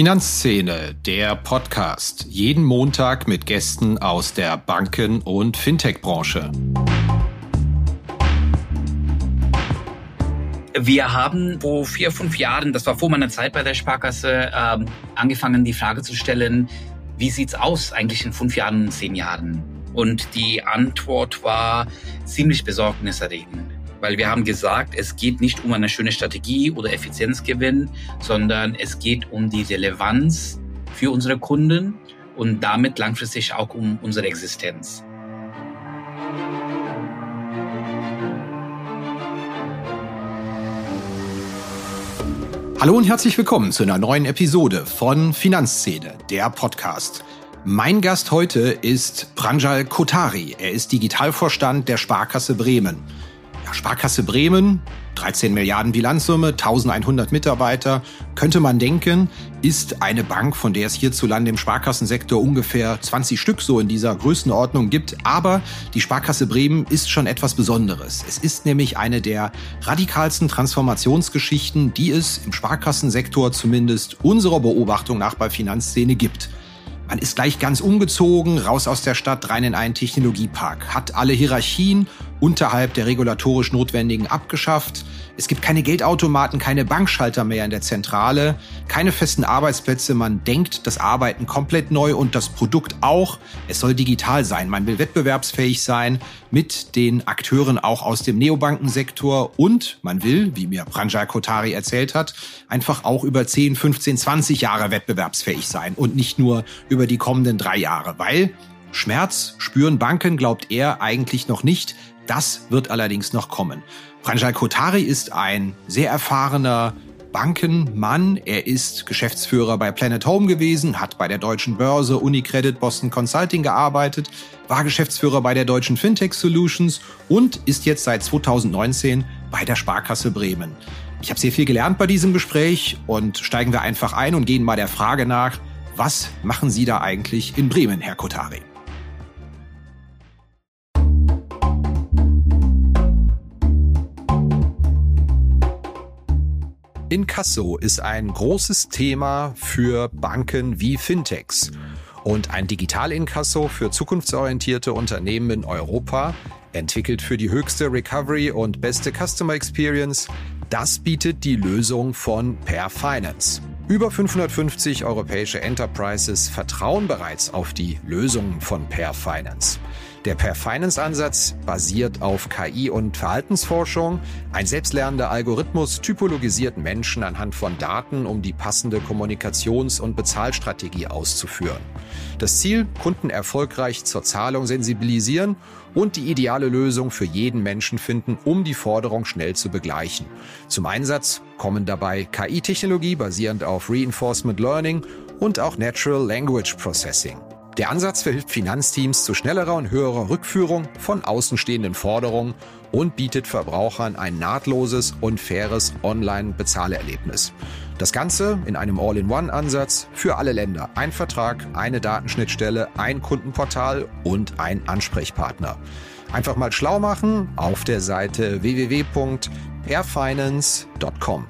Finanzszene, der Podcast. Jeden Montag mit Gästen aus der Banken- und Fintech-Branche. Wir haben vor vier, fünf Jahren, das war vor meiner Zeit bei der Sparkasse, ähm, angefangen, die Frage zu stellen, wie sieht's aus eigentlich in fünf Jahren, zehn Jahren? Und die Antwort war ziemlich besorgniserregend weil wir haben gesagt, es geht nicht um eine schöne Strategie oder Effizienzgewinn, sondern es geht um die Relevanz für unsere Kunden und damit langfristig auch um unsere Existenz. Hallo und herzlich willkommen zu einer neuen Episode von Finanzszene, der Podcast. Mein Gast heute ist Pranjal Kotari. Er ist Digitalvorstand der Sparkasse Bremen. Sparkasse Bremen, 13 Milliarden Bilanzsumme, 1100 Mitarbeiter, könnte man denken, ist eine Bank, von der es hierzulande im Sparkassensektor ungefähr 20 Stück so in dieser Größenordnung gibt. Aber die Sparkasse Bremen ist schon etwas Besonderes. Es ist nämlich eine der radikalsten Transformationsgeschichten, die es im Sparkassensektor zumindest unserer Beobachtung nach bei Finanzszene gibt. Man ist gleich ganz umgezogen, raus aus der Stadt, rein in einen Technologiepark, hat alle Hierarchien unterhalb der regulatorisch Notwendigen abgeschafft. Es gibt keine Geldautomaten, keine Bankschalter mehr in der Zentrale, keine festen Arbeitsplätze. Man denkt das Arbeiten komplett neu und das Produkt auch. Es soll digital sein. Man will wettbewerbsfähig sein mit den Akteuren auch aus dem Neobankensektor und man will, wie mir Pranjal Kotari erzählt hat, einfach auch über 10, 15, 20 Jahre wettbewerbsfähig sein und nicht nur über die kommenden drei Jahre, weil Schmerz spüren Banken, glaubt er eigentlich noch nicht. Das wird allerdings noch kommen. Pranjal Kotari ist ein sehr erfahrener Bankenmann. Er ist Geschäftsführer bei Planet Home gewesen, hat bei der Deutschen Börse, Unicredit, Boston Consulting gearbeitet, war Geschäftsführer bei der Deutschen Fintech Solutions und ist jetzt seit 2019 bei der Sparkasse Bremen. Ich habe sehr viel gelernt bei diesem Gespräch und steigen wir einfach ein und gehen mal der Frage nach, was machen Sie da eigentlich in Bremen, Herr Kotari? Inkasso ist ein großes Thema für Banken wie Fintechs. Und ein Digital-Inkasso für zukunftsorientierte Unternehmen in Europa, entwickelt für die höchste Recovery und beste Customer Experience, das bietet die Lösung von Per Finance. Über 550 europäische Enterprises vertrauen bereits auf die Lösungen von Per Finance. Der Per Finance Ansatz basiert auf KI und Verhaltensforschung. Ein selbstlernender Algorithmus typologisiert Menschen anhand von Daten, um die passende Kommunikations- und Bezahlstrategie auszuführen. Das Ziel, Kunden erfolgreich zur Zahlung sensibilisieren und die ideale Lösung für jeden Menschen finden, um die Forderung schnell zu begleichen. Zum Einsatz kommen dabei KI-Technologie basierend auf Reinforcement Learning und auch Natural Language Processing. Der Ansatz verhilft Finanzteams zu schnellerer und höherer Rückführung von außenstehenden Forderungen und bietet Verbrauchern ein nahtloses und faires Online-Bezahlerlebnis. Das Ganze in einem All-in-One-Ansatz für alle Länder. Ein Vertrag, eine Datenschnittstelle, ein Kundenportal und ein Ansprechpartner. Einfach mal schlau machen auf der Seite www.airfinance.com.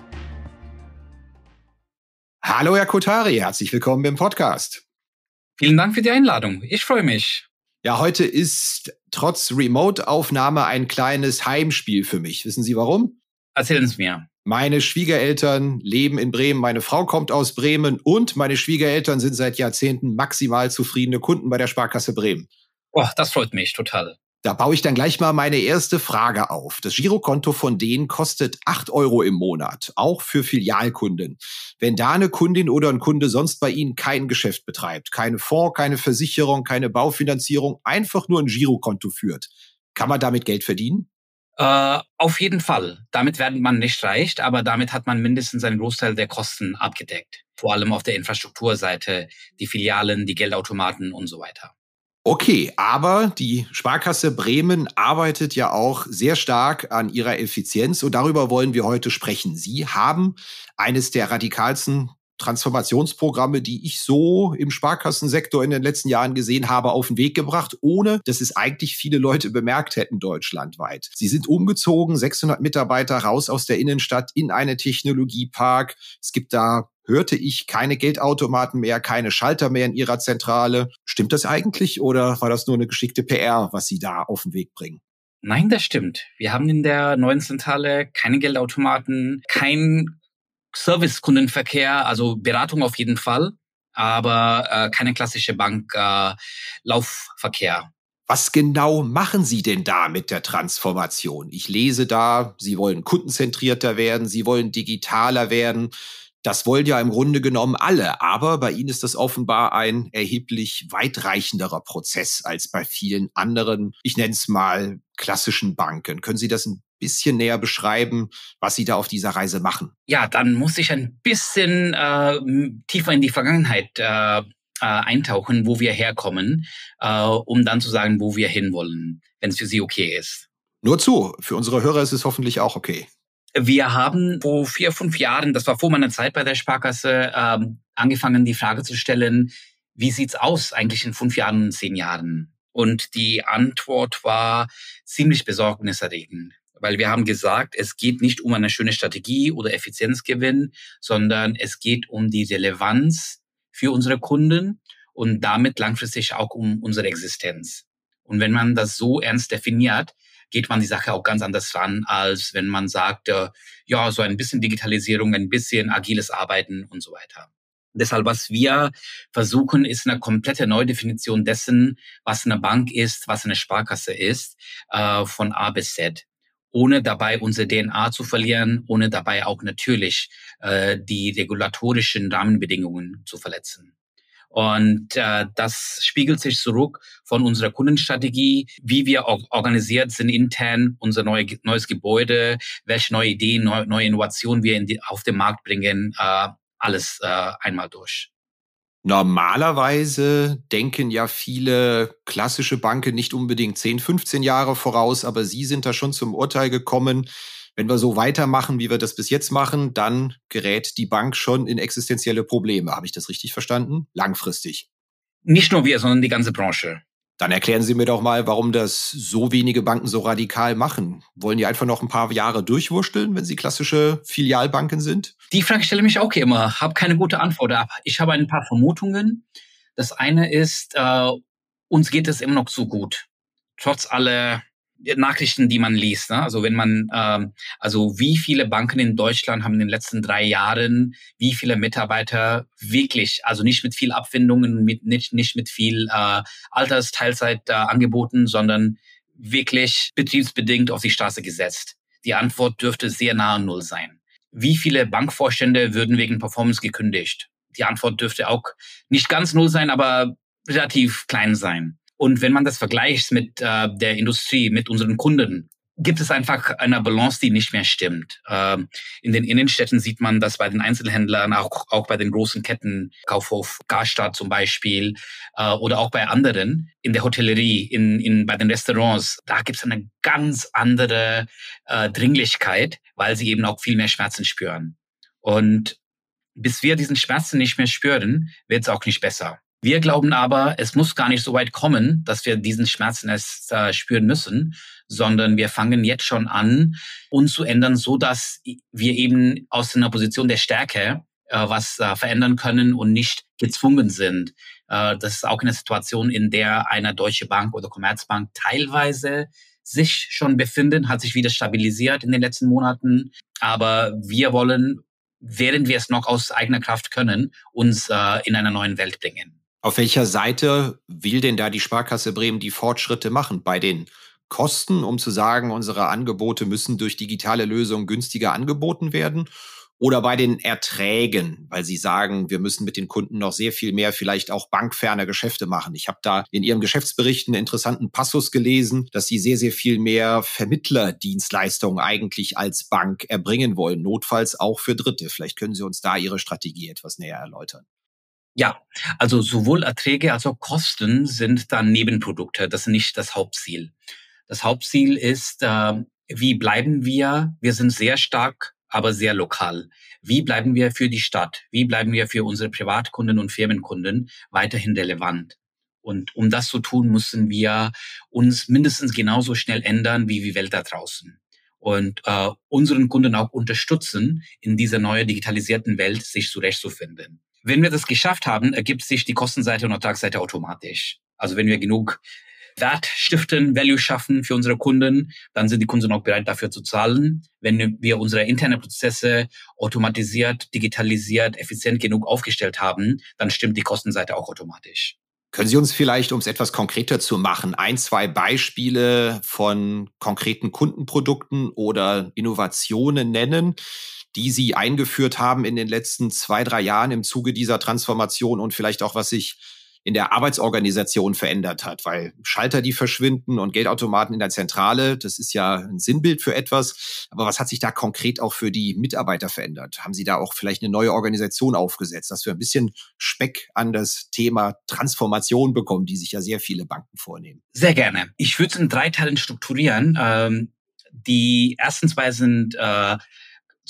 Hallo Herr Kotari, herzlich willkommen im Podcast. Vielen Dank für die Einladung. Ich freue mich. Ja, heute ist trotz Remote-Aufnahme ein kleines Heimspiel für mich. Wissen Sie warum? Erzählen Sie mir. Meine Schwiegereltern leben in Bremen, meine Frau kommt aus Bremen und meine Schwiegereltern sind seit Jahrzehnten maximal zufriedene Kunden bei der Sparkasse Bremen. Oh, das freut mich total. Da baue ich dann gleich mal meine erste Frage auf. Das Girokonto von denen kostet acht Euro im Monat, auch für Filialkunden. Wenn da eine Kundin oder ein Kunde sonst bei Ihnen kein Geschäft betreibt, keine Fonds, keine Versicherung, keine Baufinanzierung, einfach nur ein Girokonto führt, kann man damit Geld verdienen? Äh, auf jeden Fall. Damit werden man nicht reich, aber damit hat man mindestens einen Großteil der Kosten abgedeckt. Vor allem auf der Infrastrukturseite, die Filialen, die Geldautomaten und so weiter. Okay, aber die Sparkasse Bremen arbeitet ja auch sehr stark an ihrer Effizienz und darüber wollen wir heute sprechen. Sie haben eines der radikalsten Transformationsprogramme, die ich so im Sparkassensektor in den letzten Jahren gesehen habe, auf den Weg gebracht, ohne dass es eigentlich viele Leute bemerkt hätten deutschlandweit. Sie sind umgezogen, 600 Mitarbeiter raus aus der Innenstadt in eine Technologiepark. Es gibt da hörte ich keine Geldautomaten mehr, keine Schalter mehr in ihrer Zentrale. Stimmt das eigentlich oder war das nur eine geschickte PR, was Sie da auf den Weg bringen? Nein, das stimmt. Wir haben in der neuen Zentrale keine Geldautomaten, kein Servicekundenverkehr, also Beratung auf jeden Fall, aber äh, keine klassische Banklaufverkehr. Äh, was genau machen Sie denn da mit der Transformation? Ich lese da, Sie wollen kundenzentrierter werden, Sie wollen digitaler werden. Das wollen ja im Grunde genommen alle, aber bei Ihnen ist das offenbar ein erheblich weitreichenderer Prozess als bei vielen anderen, ich nenne es mal klassischen Banken. Können Sie das ein bisschen näher beschreiben, was Sie da auf dieser Reise machen? Ja, dann muss ich ein bisschen äh, tiefer in die Vergangenheit äh, äh, eintauchen, wo wir herkommen, äh, um dann zu sagen, wo wir hinwollen, wenn es für Sie okay ist. Nur zu, für unsere Hörer ist es hoffentlich auch okay. Wir haben vor vier, fünf Jahren, das war vor meiner Zeit bei der Sparkasse, ähm, angefangen, die Frage zu stellen, wie sieht's aus eigentlich in fünf Jahren zehn Jahren? Und die Antwort war ziemlich besorgniserregend, weil wir haben gesagt, es geht nicht um eine schöne Strategie oder Effizienzgewinn, sondern es geht um die Relevanz für unsere Kunden und damit langfristig auch um unsere Existenz. Und wenn man das so ernst definiert, geht man die Sache auch ganz anders ran, als wenn man sagt, äh, ja, so ein bisschen Digitalisierung, ein bisschen agiles Arbeiten und so weiter. Deshalb, was wir versuchen, ist eine komplette Neudefinition dessen, was eine Bank ist, was eine Sparkasse ist, äh, von A bis Z ohne dabei unsere DNA zu verlieren, ohne dabei auch natürlich äh, die regulatorischen Rahmenbedingungen zu verletzen. Und äh, das spiegelt sich zurück von unserer Kundenstrategie, wie wir organisiert sind intern, unser neue, neues Gebäude, welche neue Ideen, neue, neue Innovationen wir in die, auf den Markt bringen, äh, alles äh, einmal durch. Normalerweise denken ja viele klassische Banken nicht unbedingt 10, 15 Jahre voraus, aber Sie sind da schon zum Urteil gekommen, wenn wir so weitermachen, wie wir das bis jetzt machen, dann gerät die Bank schon in existenzielle Probleme. Habe ich das richtig verstanden? Langfristig. Nicht nur wir, sondern die ganze Branche. Dann erklären Sie mir doch mal, warum das so wenige Banken so radikal machen. Wollen die einfach noch ein paar Jahre durchwursteln, wenn sie klassische Filialbanken sind? Die Frage stelle ich mich auch immer. Habe keine gute Antwort. Ich habe ein paar Vermutungen. Das eine ist, äh, uns geht es immer noch so gut. Trotz aller Nachrichten, die man liest. Ne? Also wenn man, ähm, also wie viele Banken in Deutschland haben in den letzten drei Jahren, wie viele Mitarbeiter wirklich, also nicht mit viel Abfindungen, mit, nicht, nicht mit viel äh, Altersteilzeit äh, angeboten, sondern wirklich betriebsbedingt auf die Straße gesetzt. Die Antwort dürfte sehr nahe Null sein. Wie viele Bankvorstände würden wegen Performance gekündigt? Die Antwort dürfte auch nicht ganz null sein, aber relativ klein sein. Und wenn man das vergleicht mit äh, der Industrie, mit unseren Kunden, gibt es einfach eine Balance, die nicht mehr stimmt. Ähm, in den Innenstädten sieht man das bei den Einzelhändlern, auch, auch bei den großen Ketten, Kaufhof, Garstadt zum Beispiel, äh, oder auch bei anderen, in der Hotellerie, in, in, bei den Restaurants. Da gibt es eine ganz andere äh, Dringlichkeit, weil sie eben auch viel mehr Schmerzen spüren. Und bis wir diesen Schmerzen nicht mehr spüren, wird es auch nicht besser. Wir glauben aber, es muss gar nicht so weit kommen, dass wir diesen Schmerzen erst äh, spüren müssen, sondern wir fangen jetzt schon an, uns zu ändern, so dass wir eben aus einer Position der Stärke äh, was äh, verändern können und nicht gezwungen sind. Äh, das ist auch eine Situation, in der eine Deutsche Bank oder Commerzbank teilweise sich schon befinden, hat sich wieder stabilisiert in den letzten Monaten. Aber wir wollen, während wir es noch aus eigener Kraft können, uns äh, in einer neuen Welt bringen. Auf welcher Seite will denn da die Sparkasse Bremen die Fortschritte machen? Bei den Kosten, um zu sagen, unsere Angebote müssen durch digitale Lösungen günstiger angeboten werden? Oder bei den Erträgen, weil Sie sagen, wir müssen mit den Kunden noch sehr viel mehr vielleicht auch bankferne Geschäfte machen. Ich habe da in Ihrem Geschäftsbericht einen interessanten Passus gelesen, dass Sie sehr, sehr viel mehr Vermittlerdienstleistungen eigentlich als Bank erbringen wollen, notfalls auch für Dritte. Vielleicht können Sie uns da Ihre Strategie etwas näher erläutern. Ja, also sowohl Erträge als auch Kosten sind dann Nebenprodukte. Das ist nicht das Hauptziel. Das Hauptziel ist, äh, wie bleiben wir? Wir sind sehr stark, aber sehr lokal. Wie bleiben wir für die Stadt? Wie bleiben wir für unsere Privatkunden und Firmenkunden weiterhin relevant? Und um das zu tun, müssen wir uns mindestens genauso schnell ändern wie die Welt da draußen. und äh, unseren Kunden auch unterstützen, in dieser neuen digitalisierten Welt sich zurechtzufinden. Wenn wir das geschafft haben, ergibt sich die Kostenseite und Ertragsseite automatisch. Also wenn wir genug Wert stiften, Value schaffen für unsere Kunden, dann sind die Kunden auch bereit dafür zu zahlen. Wenn wir unsere internen Prozesse automatisiert, digitalisiert, effizient genug aufgestellt haben, dann stimmt die Kostenseite auch automatisch. Können Sie uns vielleicht, um es etwas konkreter zu machen, ein, zwei Beispiele von konkreten Kundenprodukten oder Innovationen nennen, die Sie eingeführt haben in den letzten zwei, drei Jahren im Zuge dieser Transformation und vielleicht auch, was sich in der Arbeitsorganisation verändert hat, weil Schalter, die verschwinden und Geldautomaten in der Zentrale, das ist ja ein Sinnbild für etwas. Aber was hat sich da konkret auch für die Mitarbeiter verändert? Haben Sie da auch vielleicht eine neue Organisation aufgesetzt, dass wir ein bisschen Speck an das Thema Transformation bekommen, die sich ja sehr viele Banken vornehmen? Sehr gerne. Ich würde es in drei Teilen strukturieren. Ähm, die ersten zwei sind äh,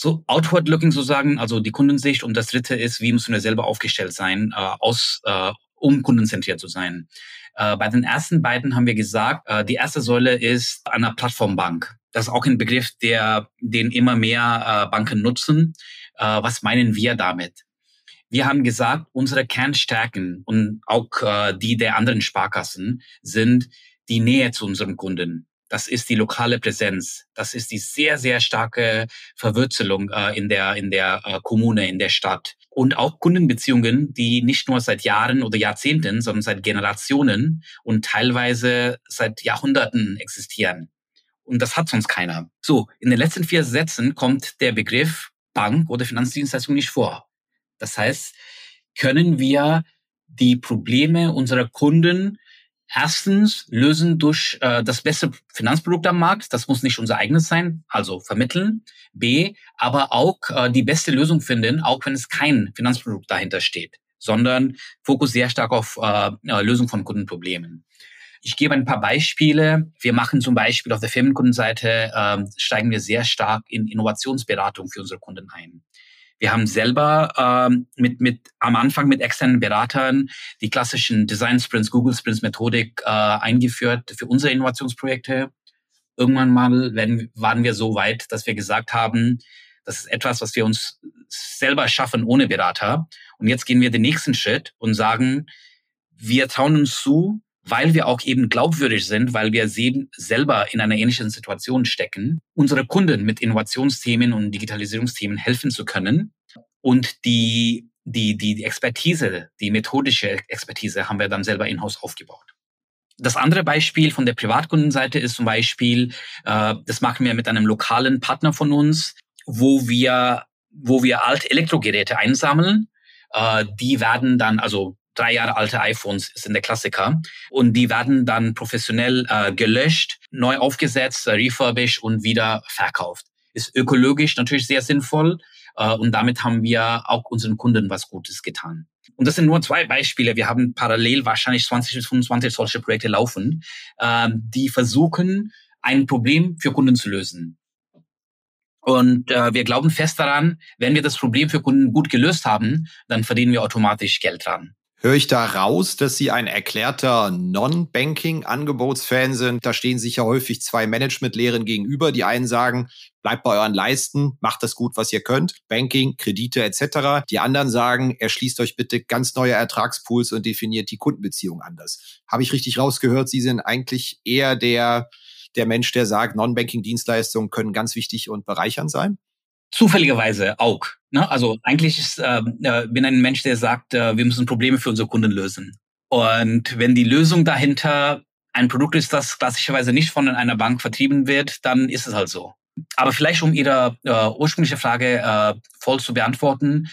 so outward looking sozusagen, also die Kundensicht und das dritte ist, wie müssen wir selber aufgestellt sein, äh, aus äh, um kundenzentriert zu sein. Äh, bei den ersten beiden haben wir gesagt, äh, die erste Säule ist eine Plattformbank. Das ist auch ein Begriff, der, den immer mehr äh, Banken nutzen. Äh, was meinen wir damit? Wir haben gesagt, unsere Kernstärken und auch äh, die der anderen Sparkassen sind die Nähe zu unseren Kunden. Das ist die lokale Präsenz. Das ist die sehr, sehr starke Verwurzelung äh, in der, in der äh, Kommune, in der Stadt und auch Kundenbeziehungen, die nicht nur seit Jahren oder Jahrzehnten, sondern seit Generationen und teilweise seit Jahrhunderten existieren. Und das hat sonst keiner. So, in den letzten vier Sätzen kommt der Begriff Bank oder Finanzdienstleistung nicht vor. Das heißt, können wir die Probleme unserer Kunden erstens lösen durch äh, das beste Finanzprodukt am Markt. Das muss nicht unser eigenes sein, also vermitteln. B, aber auch äh, die beste Lösung finden, auch wenn es kein Finanzprodukt dahinter steht, sondern Fokus sehr stark auf äh, Lösung von Kundenproblemen. Ich gebe ein paar Beispiele. Wir machen zum Beispiel auf der Firmenkundenseite, äh, steigen wir sehr stark in Innovationsberatung für unsere Kunden ein. Wir haben selber ähm, mit, mit am Anfang mit externen Beratern die klassischen Design Sprints, Google Sprints Methodik äh, eingeführt für unsere Innovationsprojekte. Irgendwann mal werden, waren wir so weit, dass wir gesagt haben, das ist etwas, was wir uns selber schaffen ohne Berater. Und jetzt gehen wir den nächsten Schritt und sagen, wir trauen uns zu, weil wir auch eben glaubwürdig sind, weil wir selber in einer ähnlichen Situation stecken, unsere Kunden mit Innovationsthemen und Digitalisierungsthemen helfen zu können. Und die, die, die Expertise, die methodische Expertise haben wir dann selber in-house aufgebaut. Das andere Beispiel von der Privatkundenseite ist zum Beispiel, äh, das machen wir mit einem lokalen Partner von uns, wo wir, wo wir alte Elektrogeräte einsammeln. Äh, die werden dann, also drei Jahre alte iPhones sind der Klassiker. Und die werden dann professionell äh, gelöscht, neu aufgesetzt, äh, refurbished und wieder verkauft. Ist ökologisch natürlich sehr sinnvoll äh, und damit haben wir auch unseren Kunden was Gutes getan. Und das sind nur zwei Beispiele. Wir haben parallel wahrscheinlich 20 bis 25 solche Projekte laufen, äh, die versuchen, ein Problem für Kunden zu lösen. Und äh, wir glauben fest daran, wenn wir das Problem für Kunden gut gelöst haben, dann verdienen wir automatisch Geld dran. Höre ich da raus, dass Sie ein erklärter Non-Banking-Angebotsfan sind? Da stehen sich ja häufig zwei Management-Lehren gegenüber. Die einen sagen, bleibt bei euren Leisten, macht das gut, was ihr könnt, Banking, Kredite etc. Die anderen sagen, erschließt euch bitte ganz neue Ertragspools und definiert die Kundenbeziehung anders. Habe ich richtig rausgehört? Sie sind eigentlich eher der, der Mensch, der sagt, Non-Banking-Dienstleistungen können ganz wichtig und bereichernd sein? Zufälligerweise auch. Ne? Also eigentlich ist, äh, äh, bin ein Mensch, der sagt, äh, wir müssen Probleme für unsere Kunden lösen. Und wenn die Lösung dahinter ein Produkt ist, das klassischerweise nicht von einer Bank vertrieben wird, dann ist es halt so. Aber vielleicht um Ihre äh, ursprüngliche Frage äh, voll zu beantworten,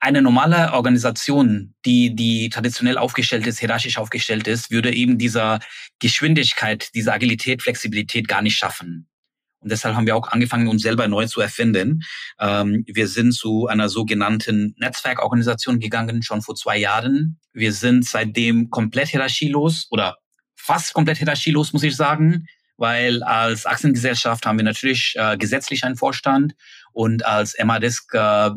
eine normale Organisation, die, die traditionell aufgestellt ist, hierarchisch aufgestellt ist, würde eben dieser Geschwindigkeit, diese Agilität, Flexibilität gar nicht schaffen. Und deshalb haben wir auch angefangen, uns selber neu zu erfinden. Ähm, wir sind zu einer sogenannten Netzwerkorganisation gegangen, schon vor zwei Jahren. Wir sind seitdem komplett hierarchielos oder fast komplett hierarchielos, muss ich sagen, weil als Aktiengesellschaft haben wir natürlich äh, gesetzlich einen Vorstand und als MADISC äh,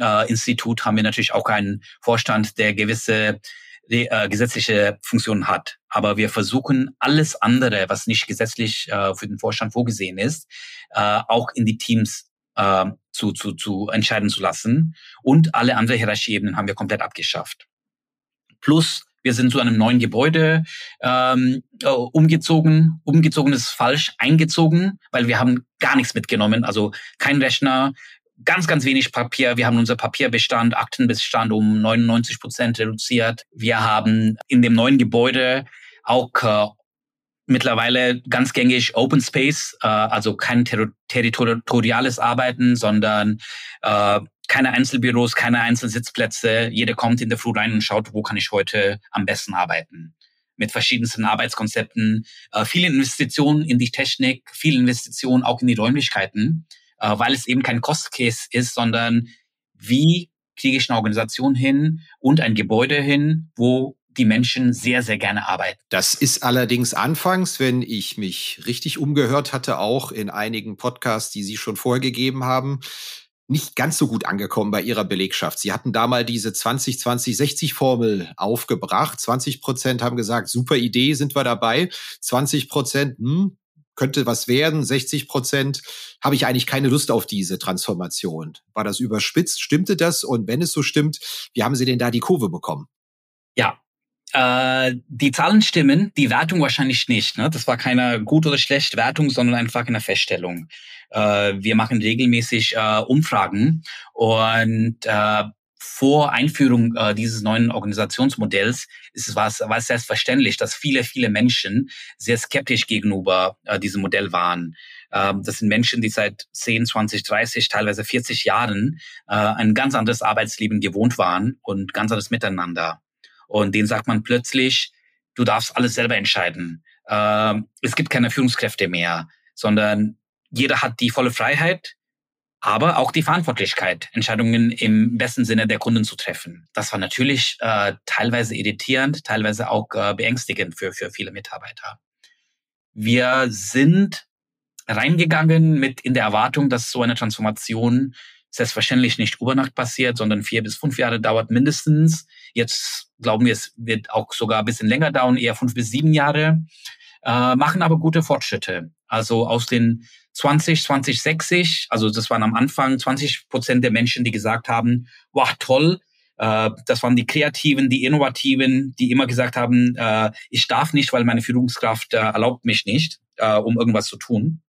äh, Institut haben wir natürlich auch einen Vorstand, der gewisse die, äh, gesetzliche Funktion hat. Aber wir versuchen alles andere, was nicht gesetzlich äh, für den Vorstand vorgesehen ist, äh, auch in die Teams äh, zu, zu, zu entscheiden zu lassen. Und alle anderen Hierarchieebenen haben wir komplett abgeschafft. Plus wir sind zu einem neuen Gebäude ähm, äh, umgezogen. Umgezogen ist falsch, eingezogen, weil wir haben gar nichts mitgenommen. Also kein Rechner, ganz, ganz wenig Papier. Wir haben unser Papierbestand, Aktenbestand um 99 Prozent reduziert. Wir haben in dem neuen Gebäude auch äh, mittlerweile ganz gängig Open Space, äh, also kein ter territoriales Arbeiten, sondern äh, keine Einzelbüros, keine Einzelsitzplätze. Jeder kommt in der Früh rein und schaut, wo kann ich heute am besten arbeiten. Mit verschiedensten Arbeitskonzepten, äh, viele Investitionen in die Technik, viele Investitionen auch in die Räumlichkeiten, äh, weil es eben kein Cost-Case ist, sondern wie kriege ich eine Organisation hin und ein Gebäude hin, wo die Menschen sehr, sehr gerne arbeiten. Das ist allerdings anfangs, wenn ich mich richtig umgehört hatte, auch in einigen Podcasts, die Sie schon vorgegeben haben, nicht ganz so gut angekommen bei ihrer Belegschaft. Sie hatten da mal diese 20-20-60-Formel aufgebracht. 20 Prozent haben gesagt, super Idee, sind wir dabei. 20 Prozent, hm, könnte was werden. 60 Prozent habe ich eigentlich keine Lust auf diese Transformation. War das überspitzt? Stimmte das? Und wenn es so stimmt, wie haben Sie denn da die Kurve bekommen? Ja, äh, die Zahlen stimmen, die Wertung wahrscheinlich nicht. Ne? Das war keine gut oder schlecht Wertung, sondern einfach eine Feststellung. Äh, wir machen regelmäßig äh, Umfragen und vor Einführung äh, dieses neuen Organisationsmodells ist es was, was selbstverständlich, dass viele, viele Menschen sehr skeptisch gegenüber äh, diesem Modell waren. Äh, das sind Menschen, die seit 10, 20, 30, teilweise 40 Jahren äh, ein ganz anderes Arbeitsleben gewohnt waren und ganz anderes Miteinander. Und denen sagt man plötzlich, du darfst alles selber entscheiden. Äh, es gibt keine Führungskräfte mehr, sondern jeder hat die volle Freiheit, aber auch die Verantwortlichkeit, Entscheidungen im besten Sinne der Kunden zu treffen. Das war natürlich äh, teilweise irritierend, teilweise auch äh, beängstigend für, für viele Mitarbeiter. Wir sind reingegangen mit in der Erwartung, dass so eine Transformation selbstverständlich nicht über Nacht passiert, sondern vier bis fünf Jahre dauert mindestens. Jetzt glauben wir, es wird auch sogar ein bisschen länger dauern, eher fünf bis sieben Jahre, äh, machen aber gute Fortschritte. Also aus den 20, 20, 60, also das waren am Anfang 20 Prozent der Menschen, die gesagt haben, wow, toll, äh, das waren die Kreativen, die Innovativen, die immer gesagt haben, äh, ich darf nicht, weil meine Führungskraft äh, erlaubt mich nicht, äh, um irgendwas zu tun.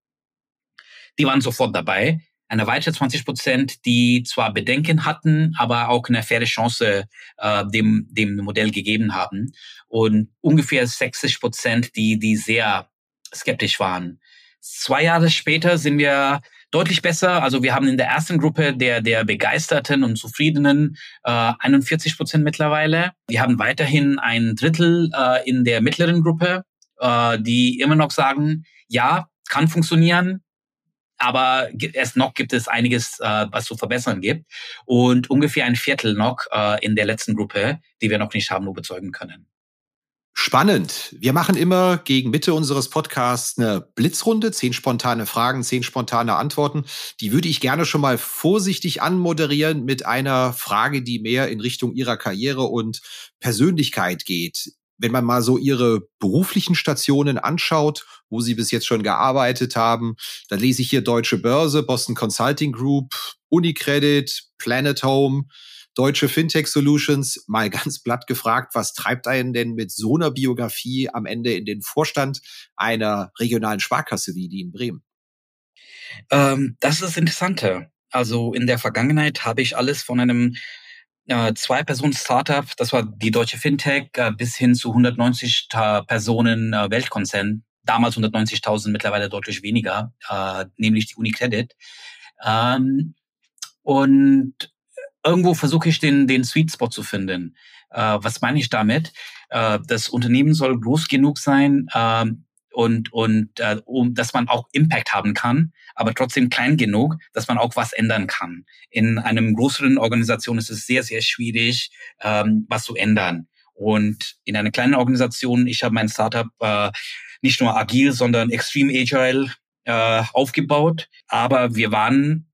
Die waren sofort dabei eine weitere 20 Prozent, die zwar Bedenken hatten, aber auch eine faire Chance äh, dem, dem Modell gegeben haben. Und ungefähr 60 Prozent, die, die sehr skeptisch waren. Zwei Jahre später sind wir deutlich besser. Also wir haben in der ersten Gruppe der, der begeisterten und zufriedenen äh, 41 Prozent mittlerweile. Wir haben weiterhin ein Drittel äh, in der mittleren Gruppe, äh, die immer noch sagen, ja, kann funktionieren, aber erst noch gibt es einiges, äh, was zu verbessern gibt und ungefähr ein Viertel noch äh, in der letzten Gruppe, die wir noch nicht haben überzeugen können. Spannend. Wir machen immer gegen Mitte unseres Podcasts eine Blitzrunde, zehn spontane Fragen, zehn spontane Antworten. Die würde ich gerne schon mal vorsichtig anmoderieren mit einer Frage, die mehr in Richtung Ihrer Karriere und Persönlichkeit geht wenn man mal so ihre beruflichen Stationen anschaut, wo sie bis jetzt schon gearbeitet haben, dann lese ich hier Deutsche Börse, Boston Consulting Group, Unicredit, Planet Home, Deutsche Fintech Solutions. Mal ganz platt gefragt, was treibt einen denn mit so einer Biografie am Ende in den Vorstand einer regionalen Sparkasse wie die in Bremen? Ähm, das ist das Interessante. Also in der Vergangenheit habe ich alles von einem äh, zwei Personen Startup, das war die deutsche Fintech, äh, bis hin zu 190 Personen äh, Weltkonzern, damals 190.000, mittlerweile deutlich weniger, äh, nämlich die Unicredit. Ähm, und irgendwo versuche ich den, den Sweet Spot zu finden. Äh, was meine ich damit? Äh, das Unternehmen soll groß genug sein, äh, und, und äh, um, dass man auch Impact haben kann, aber trotzdem klein genug, dass man auch was ändern kann. In einem größeren Organisation ist es sehr, sehr schwierig, ähm, was zu ändern. Und in einer kleinen Organisation, ich habe mein Startup äh, nicht nur agil, sondern extrem agile äh, aufgebaut. Aber wir waren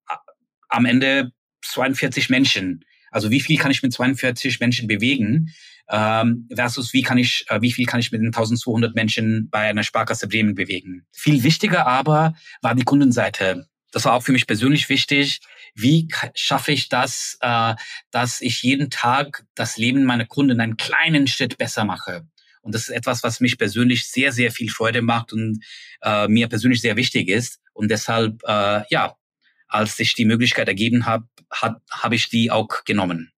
am Ende 42 Menschen. Also wie viel kann ich mit 42 Menschen bewegen ähm, versus wie kann ich, äh, wie viel kann ich mit den 1200 Menschen bei einer Sparkasse Bremen bewegen. Viel wichtiger aber war die Kundenseite. Das war auch für mich persönlich wichtig. Wie schaffe ich das, äh, dass ich jeden Tag das Leben meiner Kunden einen kleinen Schritt besser mache? Und das ist etwas, was mich persönlich sehr, sehr viel Freude macht und äh, mir persönlich sehr wichtig ist. Und deshalb, äh, ja, als sich die Möglichkeit ergeben hat, habe hab ich die auch genommen.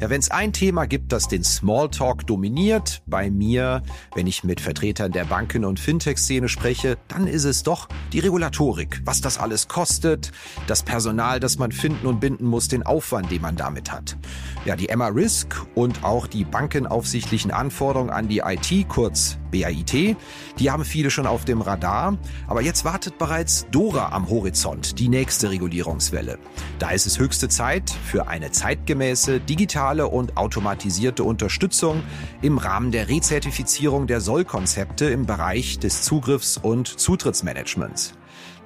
Ja, wenn es ein Thema gibt, das den Smalltalk dominiert, bei mir, wenn ich mit Vertretern der Banken- und Fintech-Szene spreche, dann ist es doch die Regulatorik. Was das alles kostet, das Personal, das man finden und binden muss, den Aufwand, den man damit hat. Ja, die Emma Risk und auch die bankenaufsichtlichen Anforderungen an die IT, kurz BAIT, die haben viele schon auf dem Radar. Aber jetzt wartet bereits Dora am Horizont, die nächste Regulierungswelle. Da ist es höchste Zeit für eine zeitgemäße, digitale und automatisierte Unterstützung im Rahmen der Rezertifizierung der Sollkonzepte im Bereich des Zugriffs- und Zutrittsmanagements.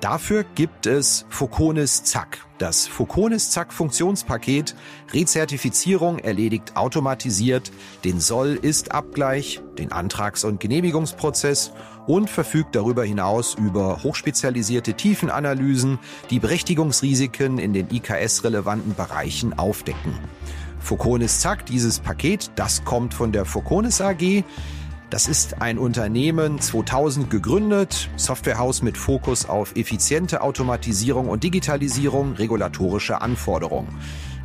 Dafür gibt es Foconis Zack. Das Foconis Zack Funktionspaket Rezertifizierung erledigt automatisiert den Soll-Ist-Abgleich, den Antrags- und Genehmigungsprozess und verfügt darüber hinaus über hochspezialisierte Tiefenanalysen, die Berechtigungsrisiken in den IKS-relevanten Bereichen aufdecken. Foconis Zack, dieses Paket, das kommt von der Foconis AG. Das ist ein Unternehmen 2000 gegründet, Softwarehaus mit Fokus auf effiziente Automatisierung und Digitalisierung regulatorischer Anforderungen.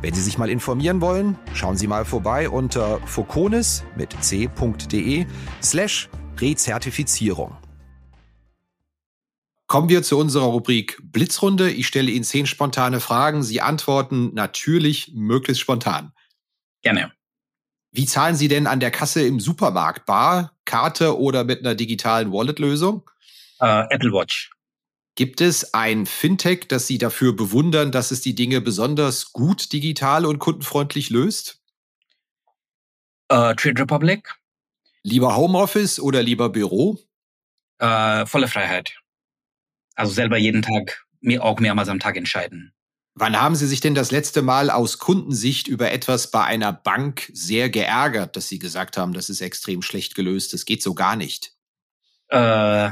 Wenn Sie sich mal informieren wollen, schauen Sie mal vorbei unter foconis mit c.de slash Rezertifizierung. Kommen wir zu unserer Rubrik Blitzrunde. Ich stelle Ihnen zehn spontane Fragen. Sie antworten natürlich möglichst spontan. Gerne. Wie zahlen Sie denn an der Kasse im Supermarkt? Bar, Karte oder mit einer digitalen Wallet-Lösung? Uh, Apple Watch. Gibt es ein Fintech, das Sie dafür bewundern, dass es die Dinge besonders gut digital und kundenfreundlich löst? Uh, Trade Republic. Lieber Homeoffice oder lieber Büro? Uh, volle Freiheit. Also selber jeden Tag, mir auch mehrmals am Tag entscheiden. Wann haben Sie sich denn das letzte Mal aus Kundensicht über etwas bei einer Bank sehr geärgert, dass Sie gesagt haben, das ist extrem schlecht gelöst, das geht so gar nicht? Äh,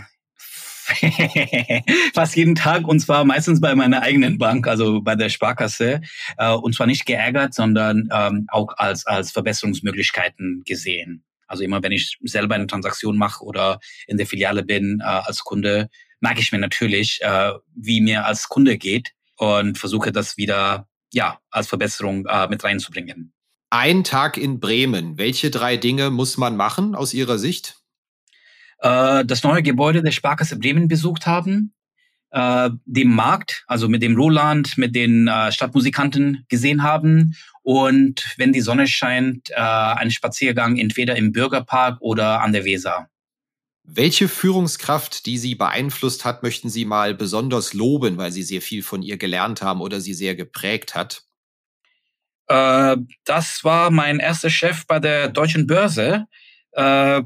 fast jeden Tag und zwar meistens bei meiner eigenen Bank, also bei der Sparkasse. Äh, und zwar nicht geärgert, sondern ähm, auch als, als Verbesserungsmöglichkeiten gesehen. Also immer wenn ich selber eine Transaktion mache oder in der Filiale bin äh, als Kunde, merke ich mir natürlich, äh, wie mir als Kunde geht und versuche das wieder ja als Verbesserung äh, mit reinzubringen. Ein Tag in Bremen. Welche drei Dinge muss man machen aus Ihrer Sicht? Äh, das neue Gebäude der Sparkasse Bremen besucht haben, äh, dem Markt, also mit dem Roland, mit den äh, Stadtmusikanten gesehen haben und wenn die Sonne scheint, äh, einen Spaziergang entweder im Bürgerpark oder an der Weser. Welche Führungskraft, die Sie beeinflusst hat, möchten Sie mal besonders loben, weil Sie sehr viel von ihr gelernt haben oder sie sehr geprägt hat? Äh, das war mein erster Chef bei der Deutschen Börse. Äh,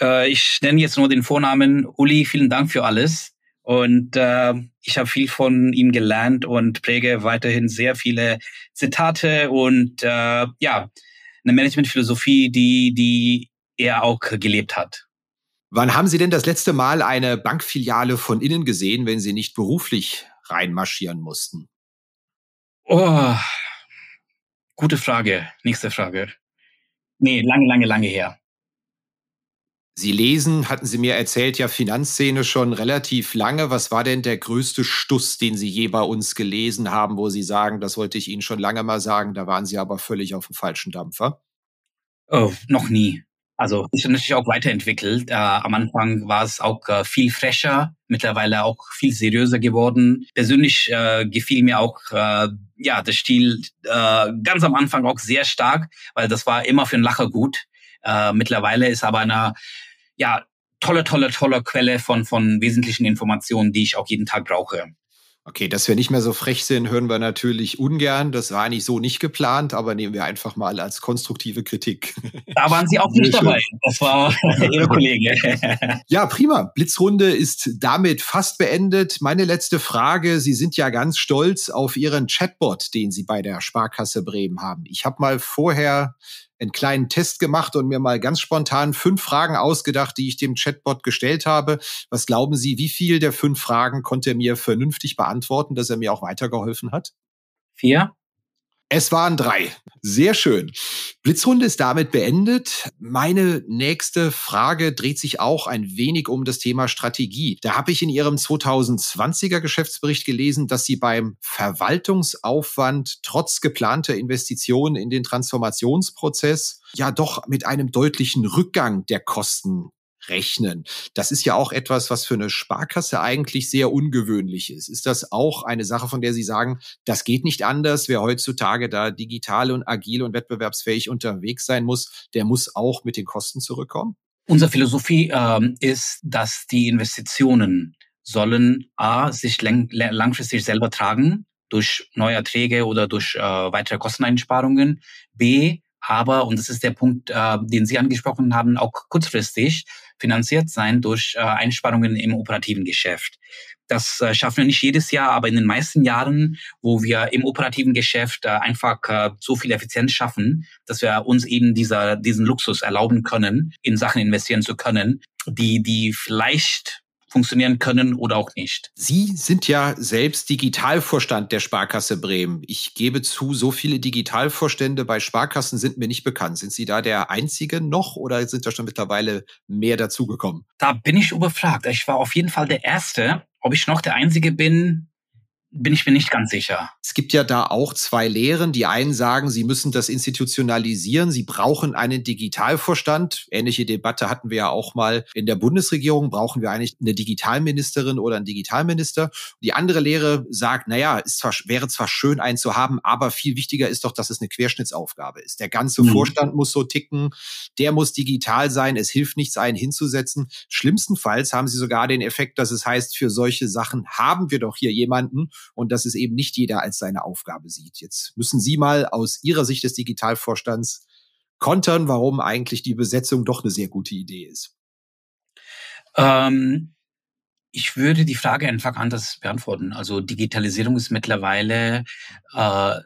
äh, ich nenne jetzt nur den Vornamen Uli. Vielen Dank für alles. Und äh, ich habe viel von ihm gelernt und präge weiterhin sehr viele Zitate und äh, ja, eine Managementphilosophie, die, die er auch gelebt hat. Wann haben Sie denn das letzte Mal eine Bankfiliale von innen gesehen, wenn Sie nicht beruflich reinmarschieren mussten? Oh, gute Frage. Nächste Frage. Nee, lange, lange, lange her. Sie lesen, hatten Sie mir erzählt, ja Finanzszene schon relativ lange. Was war denn der größte Stuss, den Sie je bei uns gelesen haben, wo Sie sagen, das wollte ich Ihnen schon lange mal sagen, da waren Sie aber völlig auf dem falschen Dampfer? Oh, noch nie. Also ist natürlich auch weiterentwickelt. Äh, am Anfang war es auch äh, viel fresher, mittlerweile auch viel seriöser geworden. Persönlich äh, gefiel mir auch äh, ja der Stil äh, ganz am Anfang auch sehr stark, weil das war immer für einen Lacher gut. Äh, mittlerweile ist aber eine ja tolle, tolle, tolle Quelle von von wesentlichen Informationen, die ich auch jeden Tag brauche. Okay, dass wir nicht mehr so frech sind, hören wir natürlich ungern. Das war eigentlich so nicht geplant, aber nehmen wir einfach mal als konstruktive Kritik. Da waren Sie auch nicht dabei. Das war Ihre Kollege. Ja, prima. Blitzrunde ist damit fast beendet. Meine letzte Frage. Sie sind ja ganz stolz auf Ihren Chatbot, den Sie bei der Sparkasse Bremen haben. Ich habe mal vorher einen kleinen Test gemacht und mir mal ganz spontan fünf Fragen ausgedacht, die ich dem Chatbot gestellt habe. Was glauben Sie, wie viel der fünf Fragen konnte er mir vernünftig beantworten, dass er mir auch weitergeholfen hat? Vier. Es waren drei. Sehr schön. Blitzrunde ist damit beendet. Meine nächste Frage dreht sich auch ein wenig um das Thema Strategie. Da habe ich in Ihrem 2020er Geschäftsbericht gelesen, dass Sie beim Verwaltungsaufwand trotz geplanter Investitionen in den Transformationsprozess ja doch mit einem deutlichen Rückgang der Kosten rechnen. Das ist ja auch etwas, was für eine Sparkasse eigentlich sehr ungewöhnlich ist. Ist das auch eine Sache, von der Sie sagen, das geht nicht anders? Wer heutzutage da digital und agil und wettbewerbsfähig unterwegs sein muss, der muss auch mit den Kosten zurückkommen? Unsere Philosophie ähm, ist, dass die Investitionen sollen A, sich lang langfristig selber tragen durch neue Erträge oder durch äh, weitere Kosteneinsparungen. B, aber, und das ist der Punkt, äh, den Sie angesprochen haben, auch kurzfristig finanziert sein durch äh, Einsparungen im operativen Geschäft. Das äh, schaffen wir nicht jedes Jahr, aber in den meisten Jahren, wo wir im operativen Geschäft äh, einfach äh, so viel Effizienz schaffen, dass wir uns eben dieser, diesen Luxus erlauben können, in Sachen investieren zu können, die, die vielleicht funktionieren können oder auch nicht. Sie sind ja selbst Digitalvorstand der Sparkasse Bremen. Ich gebe zu, so viele Digitalvorstände bei Sparkassen sind mir nicht bekannt. Sind Sie da der Einzige noch oder sind da schon mittlerweile mehr dazugekommen? Da bin ich überfragt. Ich war auf jeden Fall der Erste. Ob ich noch der Einzige bin, bin ich mir nicht ganz sicher. Es gibt ja da auch zwei Lehren. Die einen sagen, sie müssen das institutionalisieren. Sie brauchen einen Digitalvorstand. Ähnliche Debatte hatten wir ja auch mal in der Bundesregierung. Brauchen wir eigentlich eine Digitalministerin oder einen Digitalminister? Die andere Lehre sagt, naja, es zwar, wäre zwar schön, einen zu haben, aber viel wichtiger ist doch, dass es eine Querschnittsaufgabe ist. Der ganze mhm. Vorstand muss so ticken. Der muss digital sein. Es hilft nichts, einen hinzusetzen. Schlimmstenfalls haben sie sogar den Effekt, dass es heißt, für solche Sachen haben wir doch hier jemanden und dass es eben nicht jeder als seine Aufgabe sieht. Jetzt müssen Sie mal aus Ihrer Sicht des Digitalvorstands kontern, warum eigentlich die Besetzung doch eine sehr gute Idee ist. Ähm, ich würde die Frage einfach anders beantworten. Also Digitalisierung ist mittlerweile äh,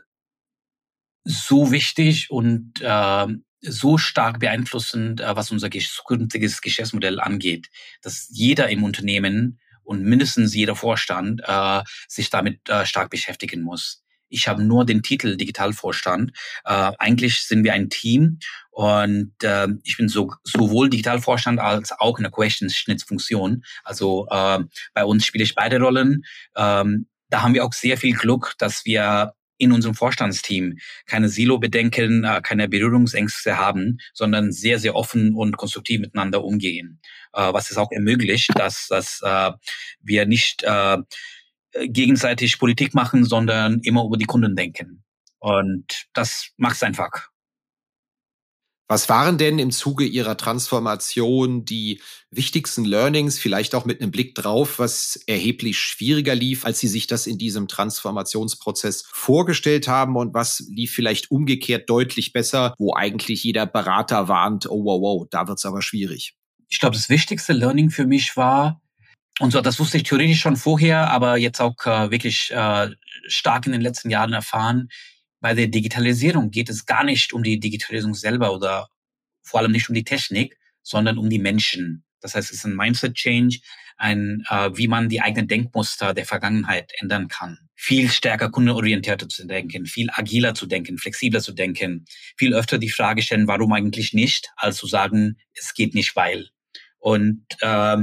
so wichtig und äh, so stark beeinflussend, äh, was unser zukünftiges Geschäftsmodell angeht, dass jeder im Unternehmen und mindestens jeder Vorstand äh, sich damit äh, stark beschäftigen muss. Ich habe nur den Titel Digitalvorstand. Äh, eigentlich sind wir ein Team und äh, ich bin so, sowohl Digitalvorstand als auch in der Questions-Schnittfunktion. Also äh, bei uns spiele ich beide Rollen. Ähm, da haben wir auch sehr viel Glück, dass wir in unserem Vorstandsteam keine Silo-Bedenken, äh, keine Berührungsängste haben, sondern sehr, sehr offen und konstruktiv miteinander umgehen. Äh, was es auch ermöglicht, dass, dass äh, wir nicht gegenseitig Politik machen, sondern immer über die Kunden denken. Und das macht es einfach. Was waren denn im Zuge Ihrer Transformation die wichtigsten Learnings, vielleicht auch mit einem Blick drauf, was erheblich schwieriger lief, als Sie sich das in diesem Transformationsprozess vorgestellt haben und was lief vielleicht umgekehrt deutlich besser, wo eigentlich jeder Berater warnt, oh wow, wow, da wird's aber schwierig? Ich glaube, das wichtigste Learning für mich war, und so, das wusste ich theoretisch schon vorher, aber jetzt auch äh, wirklich äh, stark in den letzten Jahren erfahren, bei der Digitalisierung geht es gar nicht um die Digitalisierung selber oder vor allem nicht um die Technik, sondern um die Menschen. Das heißt, es ist ein Mindset-Change, ein, äh, wie man die eigenen Denkmuster der Vergangenheit ändern kann. Viel stärker kundenorientierter zu denken, viel agiler zu denken, flexibler zu denken, viel öfter die Frage stellen, warum eigentlich nicht, als zu sagen, es geht nicht, weil. Und äh,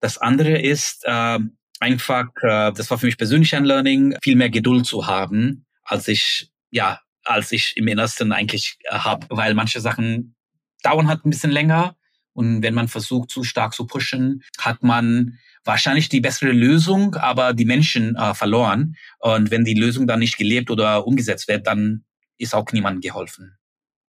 das andere ist äh, einfach, äh, das war für mich persönlich ein Learning, viel mehr Geduld zu haben, als ich ja, als ich im Innersten eigentlich äh, habe, weil manche Sachen dauern halt ein bisschen länger. Und wenn man versucht, zu stark zu pushen, hat man wahrscheinlich die bessere Lösung, aber die Menschen äh, verloren. Und wenn die Lösung dann nicht gelebt oder umgesetzt wird, dann ist auch niemandem geholfen.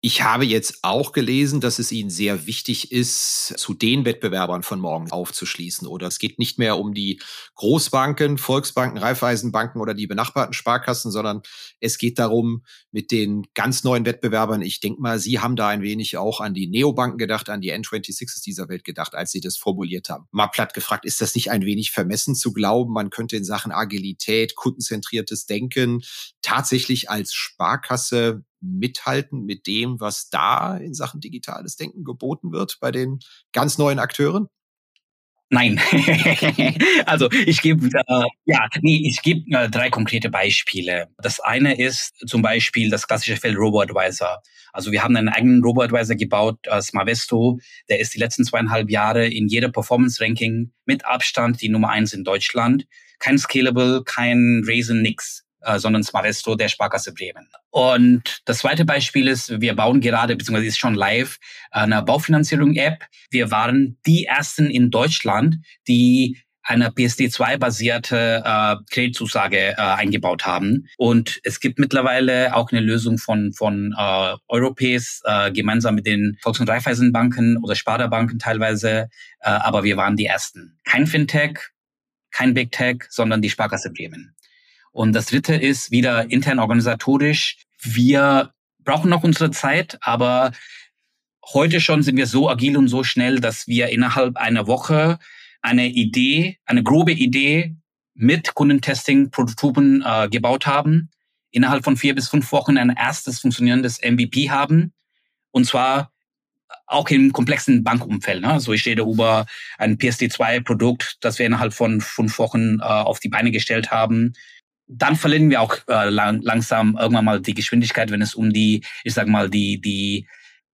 Ich habe jetzt auch gelesen, dass es Ihnen sehr wichtig ist, zu den Wettbewerbern von morgen aufzuschließen. Oder es geht nicht mehr um die Großbanken, Volksbanken, Raiffeisenbanken oder die benachbarten Sparkassen, sondern es geht darum, mit den ganz neuen Wettbewerbern, ich denke mal, Sie haben da ein wenig auch an die Neobanken gedacht, an die N26s dieser Welt gedacht, als Sie das formuliert haben. Mal platt gefragt, ist das nicht ein wenig vermessen zu glauben, man könnte in Sachen Agilität, kundenzentriertes Denken tatsächlich als Sparkasse mithalten mit dem, was da in Sachen digitales Denken geboten wird bei den ganz neuen Akteuren? Nein. also ich gebe äh, ja, nee, ich gebe äh, drei konkrete Beispiele. Das eine ist zum Beispiel das klassische Feld Robo-Advisor. Also wir haben einen eigenen Robo-Advisor gebaut, äh, Smarvesto. Der ist die letzten zweieinhalb Jahre in jeder Performance-Ranking mit Abstand die Nummer eins in Deutschland. Kein Scalable, kein Raisin, nix äh, sondern Smaresto der Sparkasse Bremen. Und das zweite Beispiel ist, wir bauen gerade, beziehungsweise ist schon live, eine Baufinanzierung-App. Wir waren die ersten in Deutschland, die eine PSD2-basierte äh, Kreditzusage äh, eingebaut haben. Und es gibt mittlerweile auch eine Lösung von, von äh, Europäs, äh, gemeinsam mit den Volks- und Raiffeisenbanken oder Sparda-Banken teilweise. Äh, aber wir waren die Ersten. Kein Fintech, kein Big Tech, sondern die Sparkasse Bremen. Und das dritte ist wieder intern organisatorisch. Wir brauchen noch unsere Zeit, aber heute schon sind wir so agil und so schnell, dass wir innerhalb einer Woche eine Idee, eine grobe Idee mit Kundentesting, Prototypen äh, gebaut haben, innerhalb von vier bis fünf Wochen ein erstes funktionierendes MVP haben. Und zwar auch im komplexen Bankumfeld. Ne? Also ich rede über ein PSD2-Produkt, das wir innerhalb von fünf Wochen äh, auf die Beine gestellt haben dann verlieren wir auch äh, lang, langsam irgendwann mal die Geschwindigkeit, wenn es um die, ich sag mal, die, die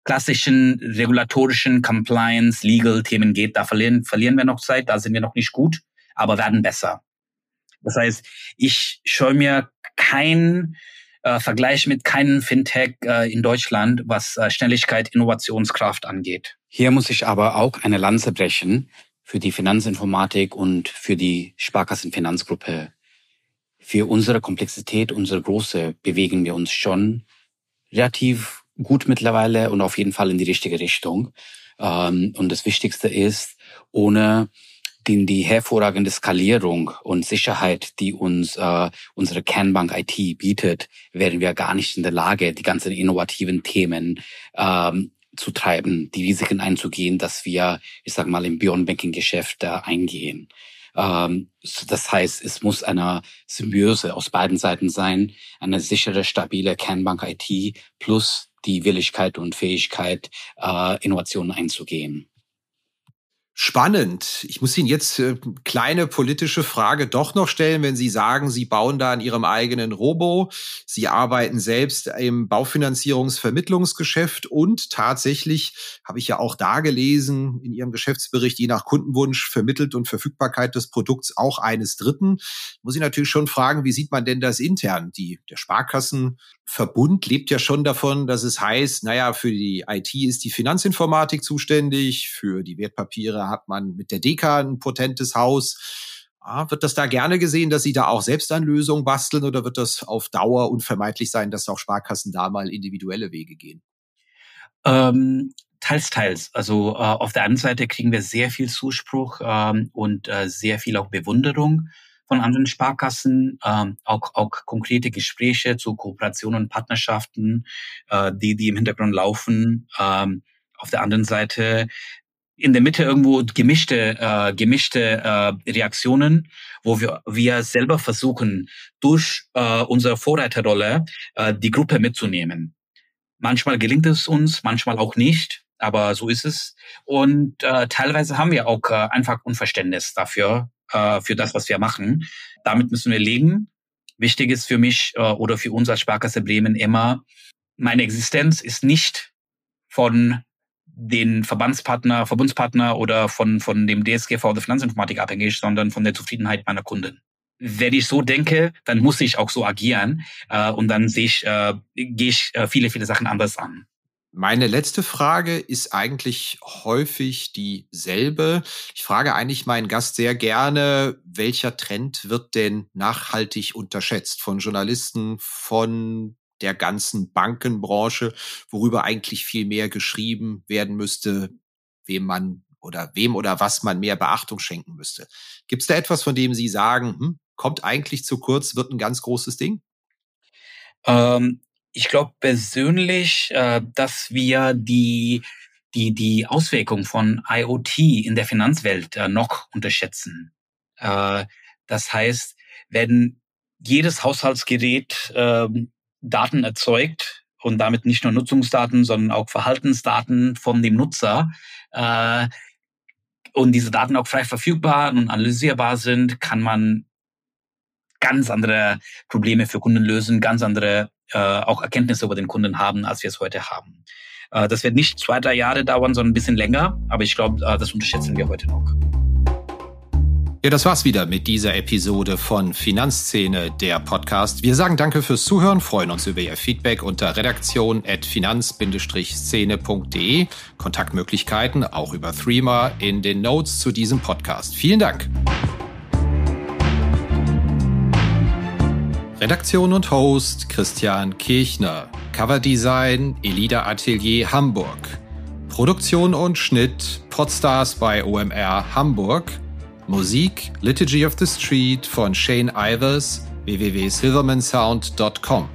klassischen regulatorischen Compliance, Legal-Themen geht. Da verlieren, verlieren wir noch Zeit, da sind wir noch nicht gut, aber werden besser. Das heißt, ich scheue mir kein äh, Vergleich mit keinem Fintech äh, in Deutschland, was äh, Schnelligkeit, Innovationskraft angeht. Hier muss ich aber auch eine Lanze brechen für die Finanzinformatik und für die Sparkassenfinanzgruppe für unsere Komplexität, unsere Große bewegen wir uns schon relativ gut mittlerweile und auf jeden Fall in die richtige Richtung. Ähm, und das Wichtigste ist, ohne den, die hervorragende Skalierung und Sicherheit, die uns äh, unsere Kernbank IT bietet, wären wir gar nicht in der Lage, die ganzen innovativen Themen ähm, zu treiben, die Risiken einzugehen, dass wir, ich sag mal, im Beyond Banking Geschäft äh, eingehen. Ähm, das heißt, es muss eine Symbiose aus beiden Seiten sein, eine sichere, stabile Kernbank IT plus die Willigkeit und Fähigkeit, äh, Innovationen einzugehen. Spannend. Ich muss Ihnen jetzt äh, kleine politische Frage doch noch stellen, wenn Sie sagen, Sie bauen da an Ihrem eigenen Robo. Sie arbeiten selbst im Baufinanzierungsvermittlungsgeschäft und tatsächlich habe ich ja auch da gelesen in Ihrem Geschäftsbericht, je nach Kundenwunsch vermittelt und Verfügbarkeit des Produkts auch eines Dritten. Muss ich natürlich schon fragen, wie sieht man denn das intern? Die, der Sparkassen Verbund lebt ja schon davon, dass es heißt, naja, für die IT ist die Finanzinformatik zuständig, für die Wertpapiere hat man mit der DEKA ein potentes Haus. Ah, wird das da gerne gesehen, dass Sie da auch selbst an Lösungen basteln oder wird das auf Dauer unvermeidlich sein, dass auch Sparkassen da mal individuelle Wege gehen? Ähm, teils, teils. Also äh, auf der einen Seite kriegen wir sehr viel Zuspruch ähm, und äh, sehr viel auch Bewunderung von anderen Sparkassen, ähm, auch, auch konkrete Gespräche zu Kooperationen und Partnerschaften, äh, die, die im Hintergrund laufen. Ähm, auf der anderen Seite in der Mitte irgendwo gemischte, äh, gemischte äh, Reaktionen, wo wir, wir selber versuchen, durch äh, unsere Vorreiterrolle äh, die Gruppe mitzunehmen. Manchmal gelingt es uns, manchmal auch nicht, aber so ist es. Und äh, teilweise haben wir auch äh, einfach Unverständnis dafür, äh, für das, was wir machen. Damit müssen wir leben. Wichtig ist für mich äh, oder für uns als Sparkasse Bremen immer, meine Existenz ist nicht von den Verbandspartner, Verbundspartner oder von, von dem DSGV der Finanzinformatik abhängig, sondern von der Zufriedenheit meiner Kunden. Wenn ich so denke, dann muss ich auch so agieren äh, und dann sehe ich, äh, gehe ich äh, viele, viele Sachen anders an. Meine letzte Frage ist eigentlich häufig dieselbe. Ich frage eigentlich meinen Gast sehr gerne, welcher Trend wird denn nachhaltig unterschätzt von Journalisten, von der ganzen Bankenbranche, worüber eigentlich viel mehr geschrieben werden müsste, wem man oder wem oder was man mehr Beachtung schenken müsste. Gibt es da etwas, von dem Sie sagen, hm, kommt eigentlich zu kurz, wird ein ganz großes Ding? Ähm, ich glaube persönlich, äh, dass wir die die die Auswirkung von IoT in der Finanzwelt äh, noch unterschätzen. Äh, das heißt, wenn jedes Haushaltsgerät äh, Daten erzeugt und damit nicht nur Nutzungsdaten, sondern auch Verhaltensdaten von dem Nutzer äh, und diese Daten auch frei verfügbar und analysierbar sind, kann man ganz andere Probleme für Kunden lösen, ganz andere äh, auch Erkenntnisse über den Kunden haben, als wir es heute haben. Äh, das wird nicht zwei, drei Jahre dauern, sondern ein bisschen länger, aber ich glaube, äh, das unterschätzen wir heute noch. Ja, das war's wieder mit dieser Episode von Finanzszene, der Podcast. Wir sagen danke fürs Zuhören, freuen uns über Ihr Feedback unter redaktion.finanz-szene.de. Kontaktmöglichkeiten auch über Threema in den Notes zu diesem Podcast. Vielen Dank. Redaktion und Host Christian Kirchner. Coverdesign Elida Atelier Hamburg. Produktion und Schnitt Podstars bei OMR Hamburg. Musik Liturgy of the Street von Shane Ivers www.silvermansound.com.